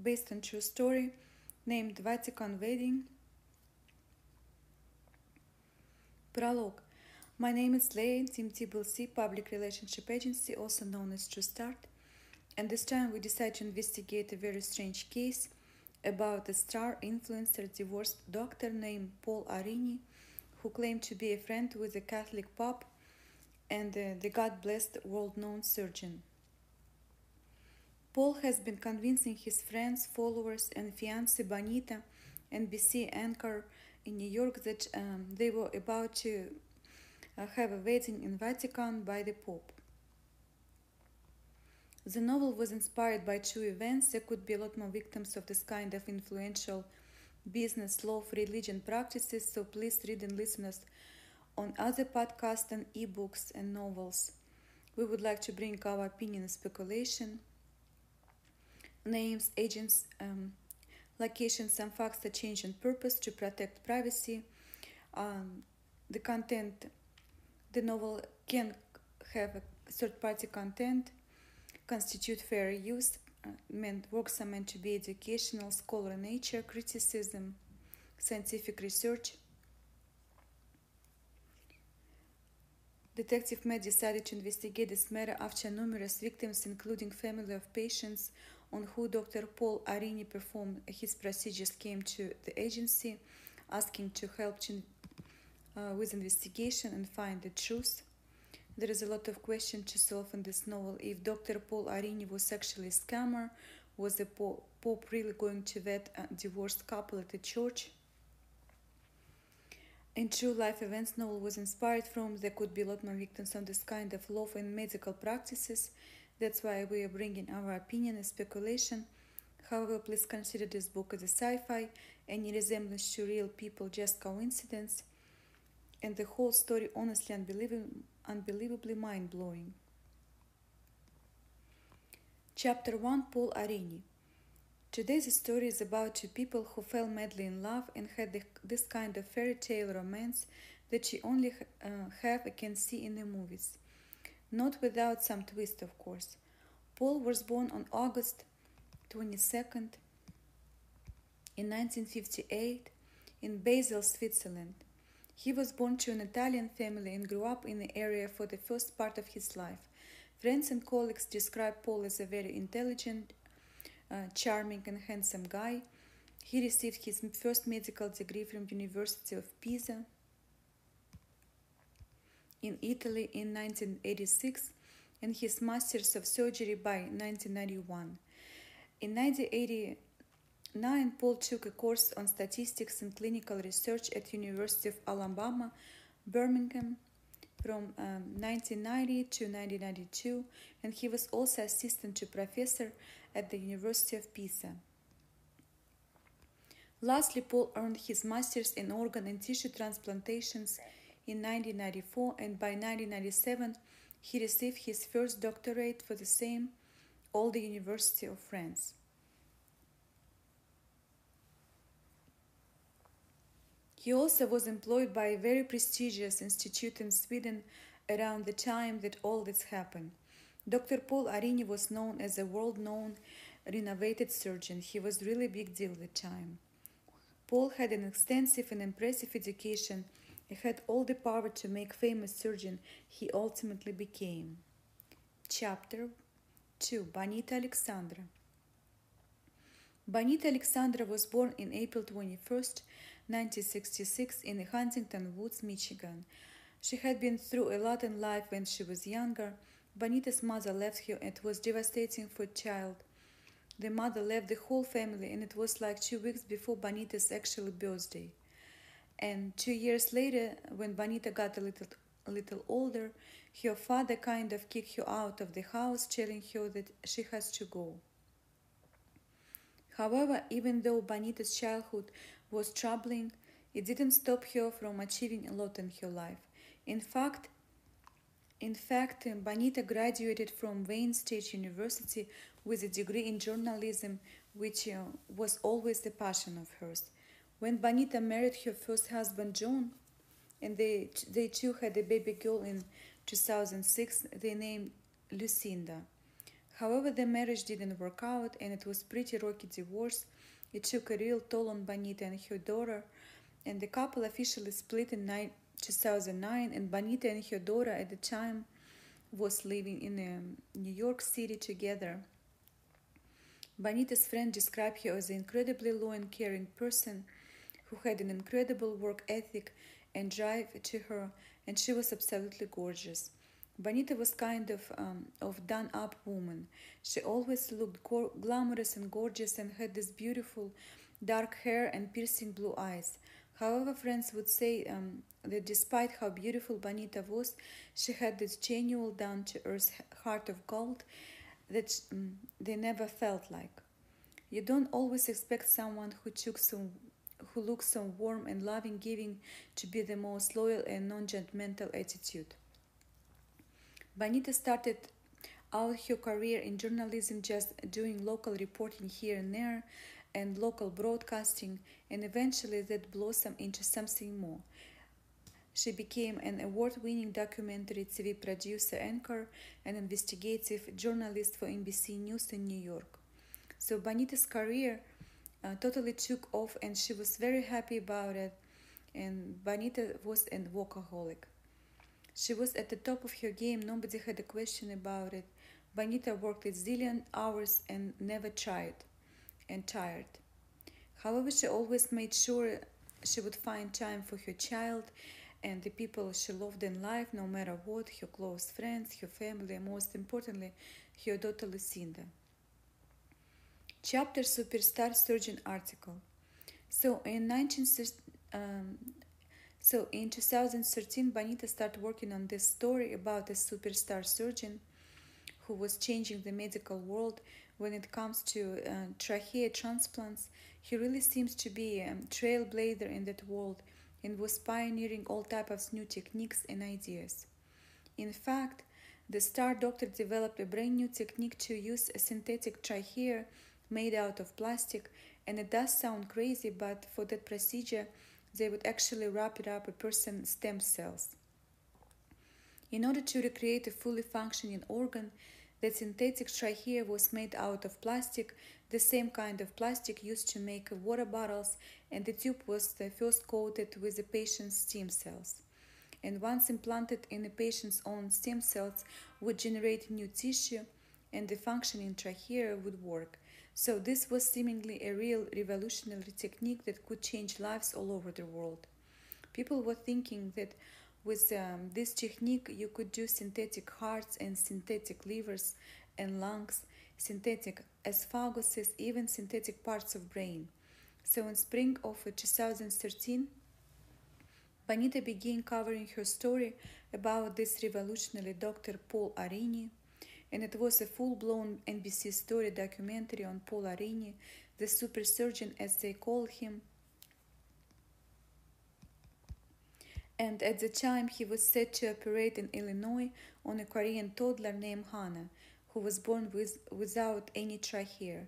based on true story, named Vatican Wedding. Prologue. My name is Leigh, Team TBLC Public Relationship Agency, also known as True Start, and this time we decide to investigate a very strange case about a star influencer divorced doctor named Paul Arini, who claimed to be a friend with the Catholic Pope and uh, the God blessed world known surgeon. Paul has been convincing his friends, followers, and fiancée Bonita, NBC anchor in New York, that um, they were about to uh, have a wedding in Vatican by the Pope. The novel was inspired by true events. There could be a lot more victims of this kind of influential business, law, religion practices, so please read and listen us on other podcasts and ebooks and novels. We would like to bring our opinion and speculation, names, agents, um, locations, and facts that change in purpose to protect privacy. Um, the content, the novel can have third party content constitute fair use. Uh, meant works are meant to be educational, scholar nature, criticism, scientific research. Detective Matt decided to investigate this matter after numerous victims, including family of patients on who Dr. Paul Arini performed his procedures, came to the agency asking to help uh, with investigation and find the truth. There is a lot of questions to solve in this novel. If Dr. Paul Arini was actually a scammer, was the Pope really going to vet a divorced couple at the church? In true life events novel was inspired from, there could be a lot more victims on this kind of law and medical practices. That's why we are bringing our opinion and speculation. However, please consider this book as a sci-fi. Any resemblance to real people just coincidence, and the whole story honestly unbelievably mind blowing. Chapter 1 Paul Arini Today's story is about two people who fell madly in love and had the, this kind of fairy tale romance that you only uh, have and can see in the movies. Not without some twist, of course. Paul was born on August 22nd in 1958 in Basel, Switzerland. He was born to an Italian family and grew up in the area for the first part of his life. Friends and colleagues describe Paul as a very intelligent, uh, charming, and handsome guy. He received his first medical degree from University of Pisa in Italy in 1986 and his master's of surgery by 1991. In 1989, Paul took a course on statistics and clinical research at University of Alabama, Birmingham from um, 1990 to 1992, and he was also assistant to professor at the University of Pisa. Lastly, Paul earned his master's in organ and tissue transplantations in 1994, and by 1997, he received his first doctorate for the same, all the University of France. He also was employed by a very prestigious institute in Sweden around the time that all this happened. Dr. Paul Arini was known as a world known renovated surgeon. He was really big deal at the time. Paul had an extensive and impressive education and had all the power to make famous surgeon he ultimately became. Chapter 2 Bonita Alexandra Bonita Alexandra was born in April 21st, 1966 in Huntington Woods, Michigan. She had been through a lot in life when she was younger. Bonita's mother left her and it was devastating for a child. The mother left the whole family and it was like two weeks before Bonita's actual birthday. And two years later, when Bonita got a little a little older, her father kind of kicked her out of the house, telling her that she has to go. However, even though Bonita's childhood was troubling, it didn't stop her from achieving a lot in her life. In fact, in fact, Bonita graduated from Wayne State University with a degree in journalism, which uh, was always the passion of hers. When Bonita married her first husband, John, and they, they too had a baby girl in 2006, they named Lucinda. However, the marriage didn't work out and it was pretty rocky divorce. It took a real toll on Bonita and her daughter, and the couple officially split in 2009 and Bonita and her daughter at the time was living in um, New York City together. Bonita's friend described her as an incredibly low and caring person who had an incredible work ethic and drive to her, and she was absolutely gorgeous. Bonita was kind of um, of done up woman. She always looked glamorous and gorgeous and had this beautiful dark hair and piercing blue eyes. However, friends would say um, that despite how beautiful Bonita was, she had this genuine down to earth heart of gold that um, they never felt like. You don't always expect someone who took some who looks so warm and loving giving to be the most loyal and non-judgmental attitude. Bonita started out her career in journalism just doing local reporting here and there and local broadcasting and eventually that blossomed into something more. She became an award winning documentary TV producer, anchor, and investigative journalist for NBC News in New York. So Bonita's career uh, totally took off and she was very happy about it. And Bonita was a workaholic. She was at the top of her game, nobody had a question about it. Bonita worked a zillion hours and never tried and tired. However, she always made sure she would find time for her child and the people she loved in life, no matter what her close friends, her family, and most importantly, her daughter Lucinda. Chapter Superstar Surgeon article. So in 19, um, so in 2013, Bonita started working on this story about a superstar surgeon who was changing the medical world when it comes to uh, trachea transplants. He really seems to be a trailblazer in that world and was pioneering all types of new techniques and ideas. In fact, the star doctor developed a brand new technique to use a synthetic trachea made out of plastic, and it does sound crazy, but for that procedure, they would actually wrap it up a person's stem cells. In order to recreate a fully functioning organ, the synthetic trachea was made out of plastic, the same kind of plastic used to make water bottles, and the tube was first coated with the patient's stem cells. And once implanted in the patient's own stem cells, would generate new tissue, and the functioning trachea would work. So, this was seemingly a real revolutionary technique that could change lives all over the world. People were thinking that with um, this technique, you could do synthetic hearts and synthetic livers and lungs, synthetic esophaguses, even synthetic parts of brain. So, in spring of 2013, Bonita began covering her story about this revolutionary Dr. Paul Arini and it was a full blown NBC story documentary on Paul Arini, the super surgeon as they call him. And at the time, he was set to operate in Illinois on a Korean toddler named Hannah, who was born with, without any trachea.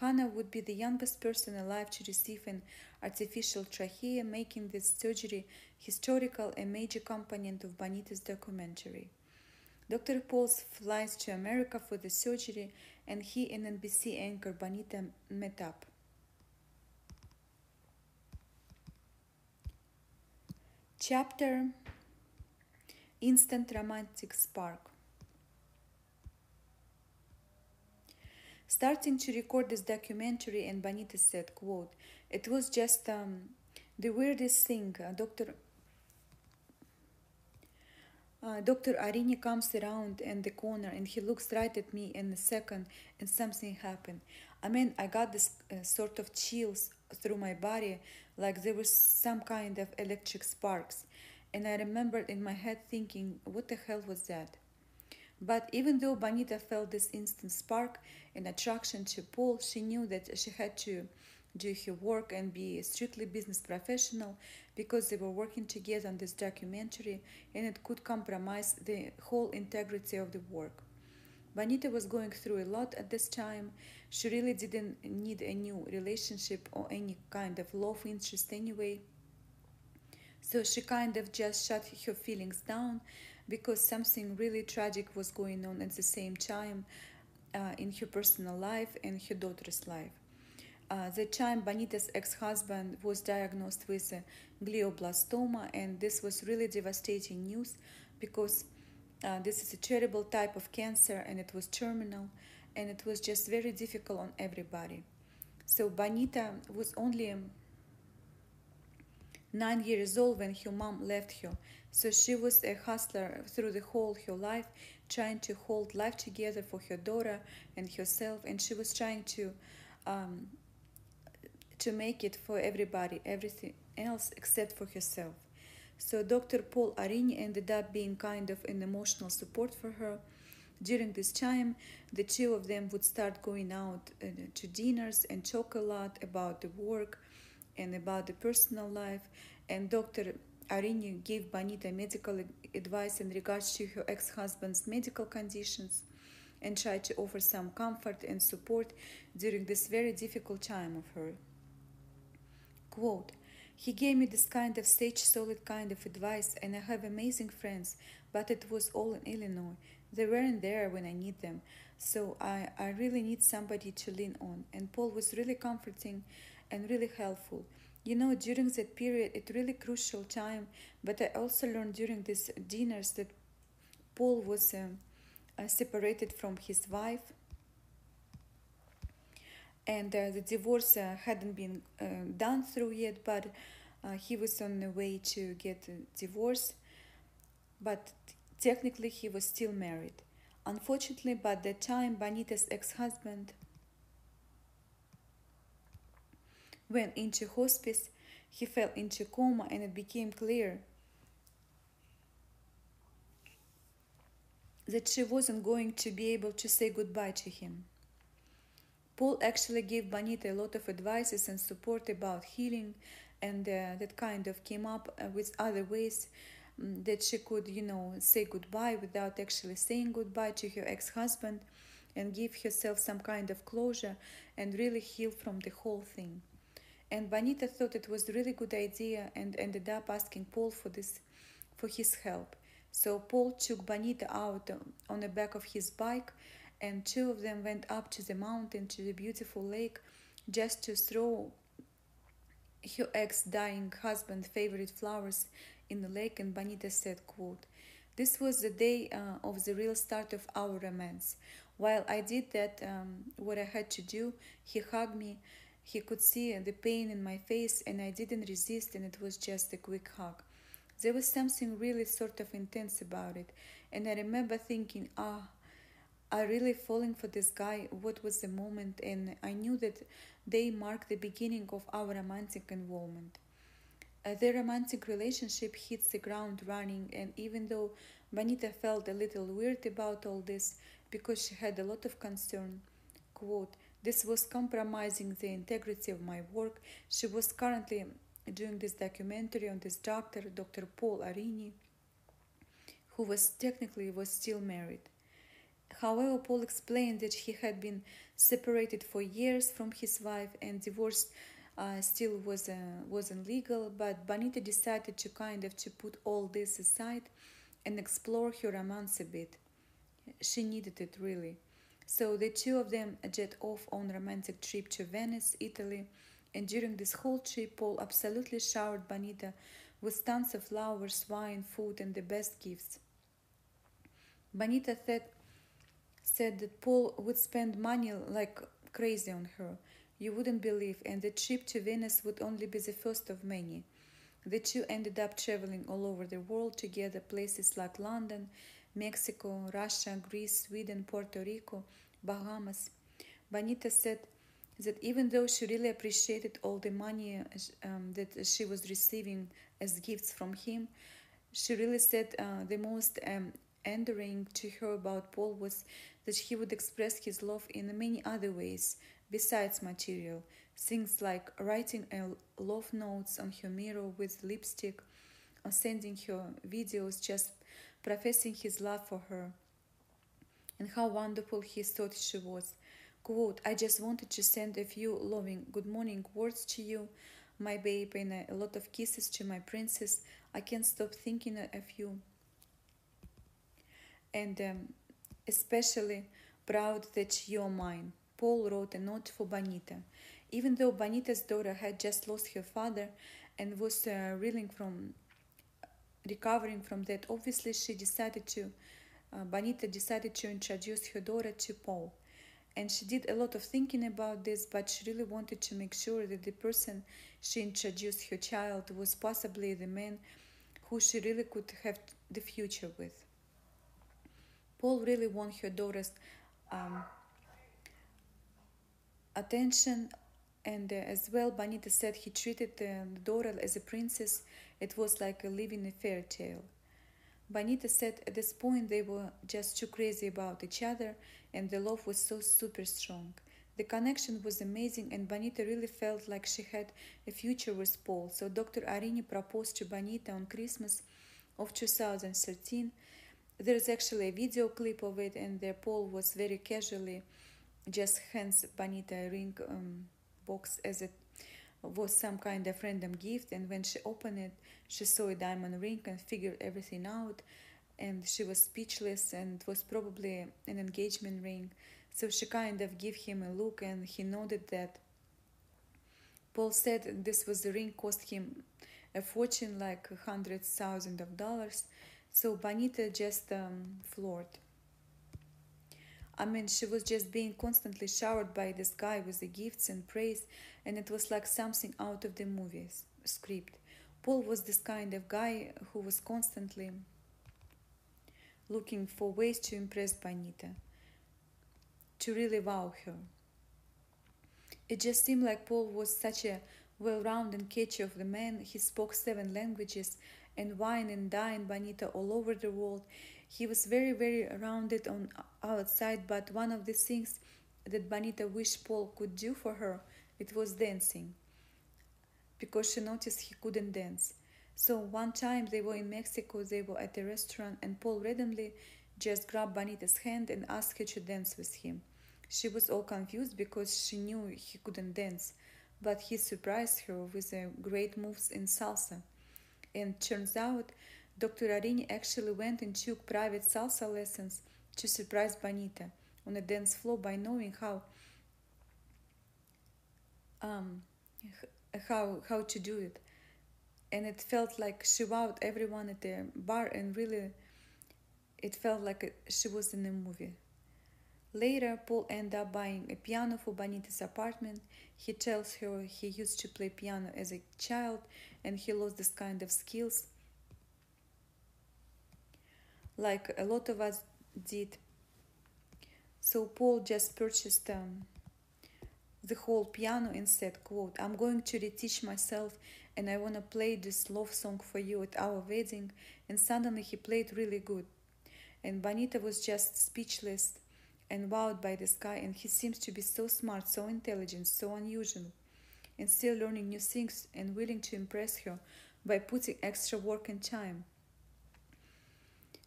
Hannah would be the youngest person alive to receive an artificial trachea, making this surgery historical and major component of Bonita's documentary. Dr. Paul flies to America for the surgery, and he and NBC anchor Bonita met up. Chapter Instant Romantic Spark. Starting to record this documentary, and Bonita said, quote, It was just um, the weirdest thing. Uh, Dr. Uh, Dr. Arini comes around in the corner and he looks right at me in a second and something happened. I mean, I got this uh, sort of chills through my body like there was some kind of electric sparks. And I remembered in my head thinking, what the hell was that? But even though Bonita felt this instant spark and attraction to Paul, she knew that she had to do her work and be strictly business professional because they were working together on this documentary and it could compromise the whole integrity of the work. Bonita was going through a lot at this time. She really didn't need a new relationship or any kind of love interest anyway. So she kind of just shut her feelings down because something really tragic was going on at the same time uh, in her personal life and her daughter's life. The time Bonita's ex-husband was diagnosed with glioblastoma, and this was really devastating news because uh, this is a terrible type of cancer and it was terminal and it was just very difficult on everybody. So Bonita was only nine years old when her mom left her. So she was a hustler through the whole her life, trying to hold life together for her daughter and herself, and she was trying to um, to make it for everybody, everything else except for herself. So Dr. Paul Arini ended up being kind of an emotional support for her. During this time, the two of them would start going out uh, to dinners and talk a lot about the work and about the personal life. And Dr. Arini gave Bonita medical advice in regards to her ex husband's medical conditions and tried to offer some comfort and support during this very difficult time of her. Quote, he gave me this kind of stage solid kind of advice, and I have amazing friends, but it was all in Illinois. They weren't there when I need them, so I, I really need somebody to lean on. And Paul was really comforting and really helpful. You know, during that period, it really crucial time, but I also learned during these dinners that Paul was um, uh, separated from his wife and uh, the divorce uh, hadn't been uh, done through yet, but he was on the way to get a divorce. But technically, he was still married. Unfortunately, by that time, Bonita's ex-husband went into hospice. He fell into coma, and it became clear that she wasn't going to be able to say goodbye to him. Paul actually gave Bonita a lot of advices and support about healing, and uh, that kind of came up uh, with other ways um, that she could, you know, say goodbye without actually saying goodbye to her ex husband and give herself some kind of closure and really heal from the whole thing. And Bonita thought it was a really good idea and ended up asking Paul for this for his help. So Paul took Bonita out on the back of his bike and two of them went up to the mountain to the beautiful lake just to throw her ex-dying husband's favorite flowers in the lake and bonita said quote this was the day uh, of the real start of our romance. While i did that um, what i had to do he hugged me. He could see the pain in my face and i didn't resist and it was just a quick hug. There was something really sort of intense about it and i remember thinking ah I really falling for this guy. What was the moment? And I knew that they marked the beginning of our romantic involvement. Uh, their romantic relationship hits the ground running, and even though Bonita felt a little weird about all this because she had a lot of concern, quote, this was compromising the integrity of my work. She was currently doing this documentary on this doctor, Dr. Paul Arini, who was technically was still married. However, Paul explained that he had been separated for years from his wife and divorce uh, still was uh, wasn't legal. But Bonita decided to kind of to put all this aside and explore her romance a bit. She needed it really. So the two of them jet off on romantic trip to Venice, Italy, and during this whole trip, Paul absolutely showered Bonita with tons of flowers, wine, food, and the best gifts. Bonita said said that Paul would spend money like crazy on her. You wouldn't believe, and the trip to Venice would only be the first of many. The two ended up traveling all over the world together, places like London, Mexico, Russia, Greece, Sweden, Puerto Rico, Bahamas. Bonita said that even though she really appreciated all the money um, that she was receiving as gifts from him, she really said uh, the most um, endearing to her about Paul was that he would express his love in many other ways besides material, things like writing love notes on her mirror with lipstick, or sending her videos just professing his love for her, and how wonderful he thought she was. Quote, I just wanted to send a few loving good morning words to you, my babe, and a lot of kisses to my princess. I can't stop thinking of you. And um, especially proud that you're mine. Paul wrote a note for Bonita. Even though Bonita's daughter had just lost her father and was uh, reeling from recovering from that, obviously she decided to uh, Bonita decided to introduce her daughter to Paul. And she did a lot of thinking about this, but she really wanted to make sure that the person she introduced her child was possibly the man who she really could have the future with. Paul really won her daughter's um, attention, and uh, as well, Bonita said he treated daughter as a princess. It was like a living a fairy tale. Bonita said at this point they were just too crazy about each other, and the love was so super strong. The connection was amazing, and Bonita really felt like she had a future with Paul. So Dr. Arini proposed to Bonita on Christmas of 2013. There's actually a video clip of it, and there Paul was very casually just hands Bonita a ring um, box as it was some kind of random gift. And when she opened it, she saw a diamond ring and figured everything out. And she was speechless, and was probably an engagement ring. So she kind of gave him a look, and he noted that. Paul said this was the ring cost him a fortune, like hundreds hundred thousand of dollars. So Bonita just um, floored. I mean, she was just being constantly showered by this guy with the gifts and praise, and it was like something out of the movies script. Paul was this kind of guy who was constantly looking for ways to impress Bonita, to really wow her. It just seemed like Paul was such a well rounded and catchy of the man. He spoke seven languages and wine and dine Bonita all over the world. He was very, very rounded on outside, but one of the things that Bonita wished Paul could do for her, it was dancing, because she noticed he couldn't dance. So one time they were in Mexico, they were at a restaurant, and Paul randomly just grabbed Bonita's hand and asked her to dance with him. She was all confused because she knew he couldn't dance, but he surprised her with great moves in salsa. And turns out Dr. Arini actually went and took private salsa lessons to surprise Bonita on the dance floor by knowing how um, how how to do it, and it felt like she wowed everyone at the bar, and really, it felt like she was in a movie. Later, Paul ended up buying a piano for Bonita's apartment. He tells her he used to play piano as a child and he lost this kind of skills like a lot of us did. So Paul just purchased um, the whole piano and said, quote, I'm going to reteach myself and I want to play this love song for you at our wedding. And suddenly he played really good. And Bonita was just speechless and wowed by this guy. And he seems to be so smart, so intelligent, so unusual, and still learning new things and willing to impress her by putting extra work and time.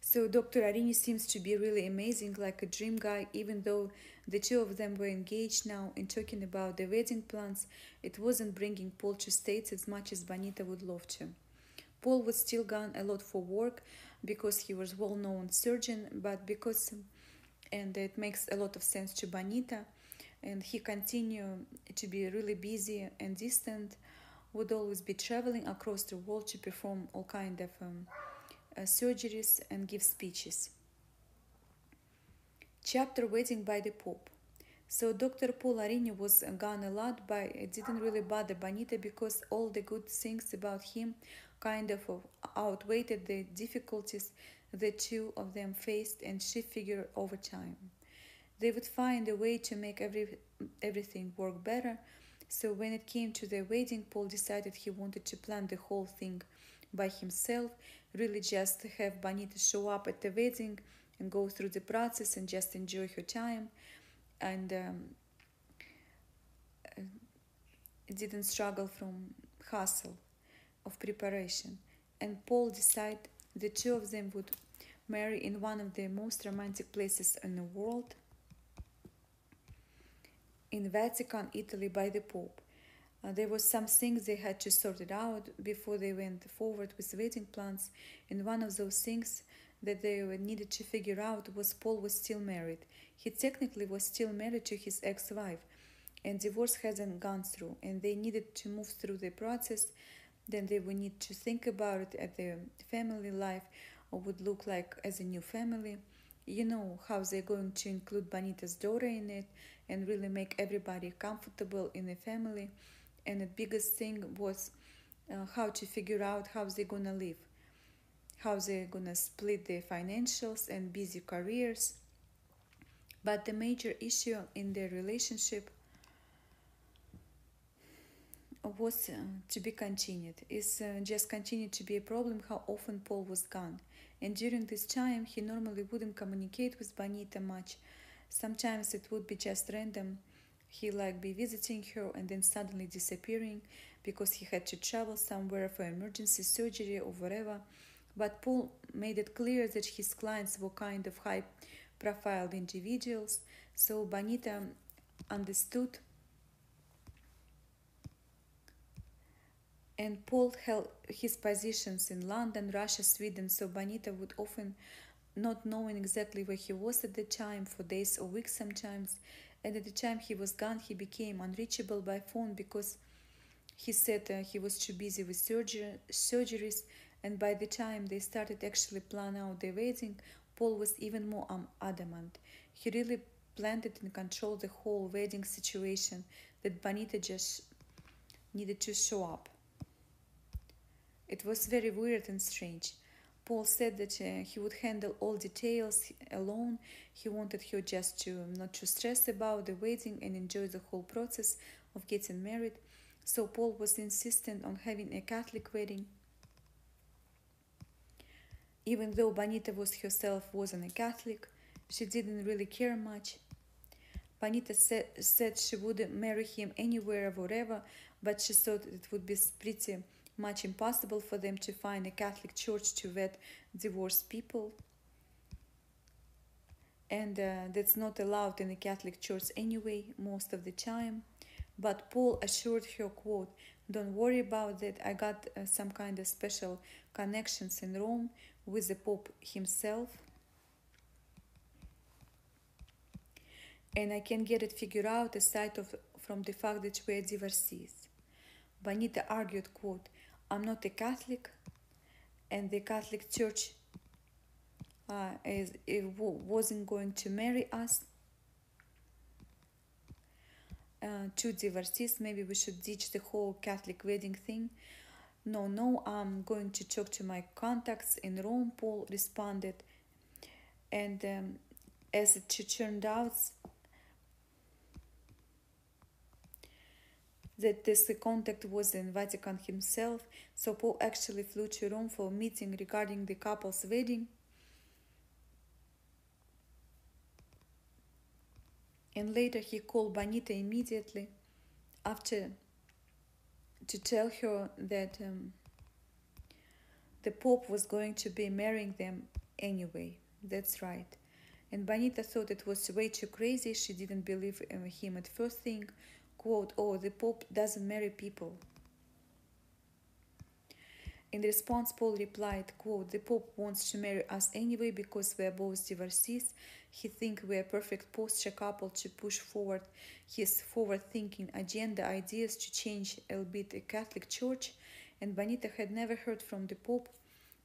So Dr. Arini seems to be really amazing, like a dream guy, even though the two of them were engaged now and talking about the wedding plans, it wasn't bringing Paul to States as much as Bonita would love to. Paul was still gone a lot for work because he was well-known surgeon, but because, and it makes a lot of sense to Bonita, and he continued to be really busy and distant, would always be traveling across the world to perform all kind of um, uh, surgeries and give speeches. Chapter Wedding by the Pope. So Dr. Paul Arini was gone a lot, but it didn't really bother Bonita because all the good things about him kind of outweighed the difficulties the two of them faced, and she figured over time they would find a way to make every everything work better. So when it came to the wedding, Paul decided he wanted to plan the whole thing by himself really just have Bonita show up at the wedding and go through the process and just enjoy her time. And um, didn't struggle from hustle of preparation. And paul decided the two of them would marry in one of the most romantic places in the world in vatican italy by the pope uh, there was some things they had to sort it out before they went forward with wedding plans, and one of those things that they needed to figure out was Paul was still married. He technically was still married to his ex-wife, and divorce hasn't gone through, and they needed to move through the process. Then they would need to think about it at their family life would look like as a new family. You know how they're going to include Bonita's daughter in it and really make everybody comfortable in the family. And the biggest thing was uh, how to figure out how they're gonna live, how they're gonna split their financials and busy careers. But the major issue in their relationship was to be continued. Is just continued to be a problem how often Paul was gone. And during this time, he normally wouldn't communicate with Bonita much. Sometimes it would be just random. He like be visiting her and then suddenly disappearing because he had to travel somewhere for emergency surgery or whatever. But Paul made it clear that his clients were kind of high profile individuals, so Bonita understood and Paul held his positions in London, Russia, Sweden, so Bonita would often not knowing exactly where he was at the time for days or weeks sometimes. And at the time he was gone, he became unreachable by phone because he said uh, he was too busy with surgeries. And by the time they started actually plan out their wedding, Paul was even more um, adamant. He really planned it and controlled the whole wedding situation that Bonita just needed to show up. It was very weird and strange. Paul said that uh, he would handle all details alone. He wanted her just to not to stress about the wedding and enjoy the whole process of getting married. So Paul was insistent on having a Catholic wedding. Even though Bonita was herself wasn't a Catholic, she didn't really care much. Bonita said, she wouldn't marry him anywhere or wherever, but she thought it would be pretty much impossible for them to find a Catholic church to vet divorced people. And uh, that's not allowed in the Catholic church anyway, most of the time. But Paul assured her, quote, Don't worry about that. I got uh, some kind of special connections in Rome with the Pope himself. And I can get it figured out aside of, from the fact that we're divorcees. Bonita argued, quote, I'm not a Catholic, and the Catholic Church uh, is, wasn't going to marry us. Uh, two divorcees, maybe we should ditch the whole Catholic wedding thing. No, no, I'm going to talk to my contacts in Rome, Paul responded. And um, as it turned out, that this contact was in Vatican himself, so Paul actually flew to Rome for a meeting regarding the couple's wedding. And later he called Bonita immediately after to tell her that um, the Pope was going to be marrying them anyway. That's right. And Bonita thought it was way too crazy. She didn't believe him at first thing quote, oh, the Pope doesn't marry people. In response, Paul replied, quote, the Pope wants to marry us anyway because we are both divorcees. He thinks we are a perfect posture couple to push forward his forward-thinking agenda ideas to change albeit a Catholic Church, and Bonita had never heard from the Pope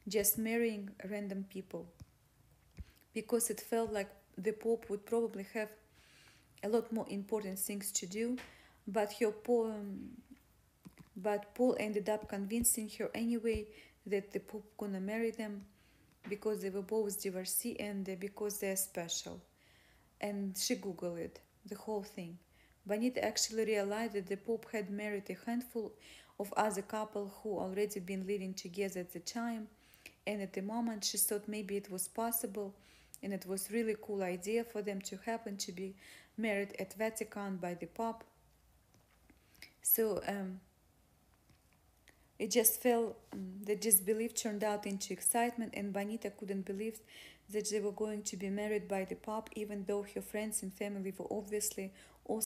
just marrying random people because it felt like the Pope would probably have a lot more important things to do but her poem, but Paul ended up convincing her anyway that the Pope gonna marry them because they were both divorcee and because they're special. And she googled it, the whole thing. Bonita actually realized that the Pope had married a handful of other couple who already been living together at the time, and at the moment she thought maybe it was possible, and it was really cool idea for them to happen to be married at Vatican by the Pope so um, it just fell, um, the disbelief turned out into excitement, and Bonita couldn't believe that they were going to be married by the Pope, even though her friends and family were obviously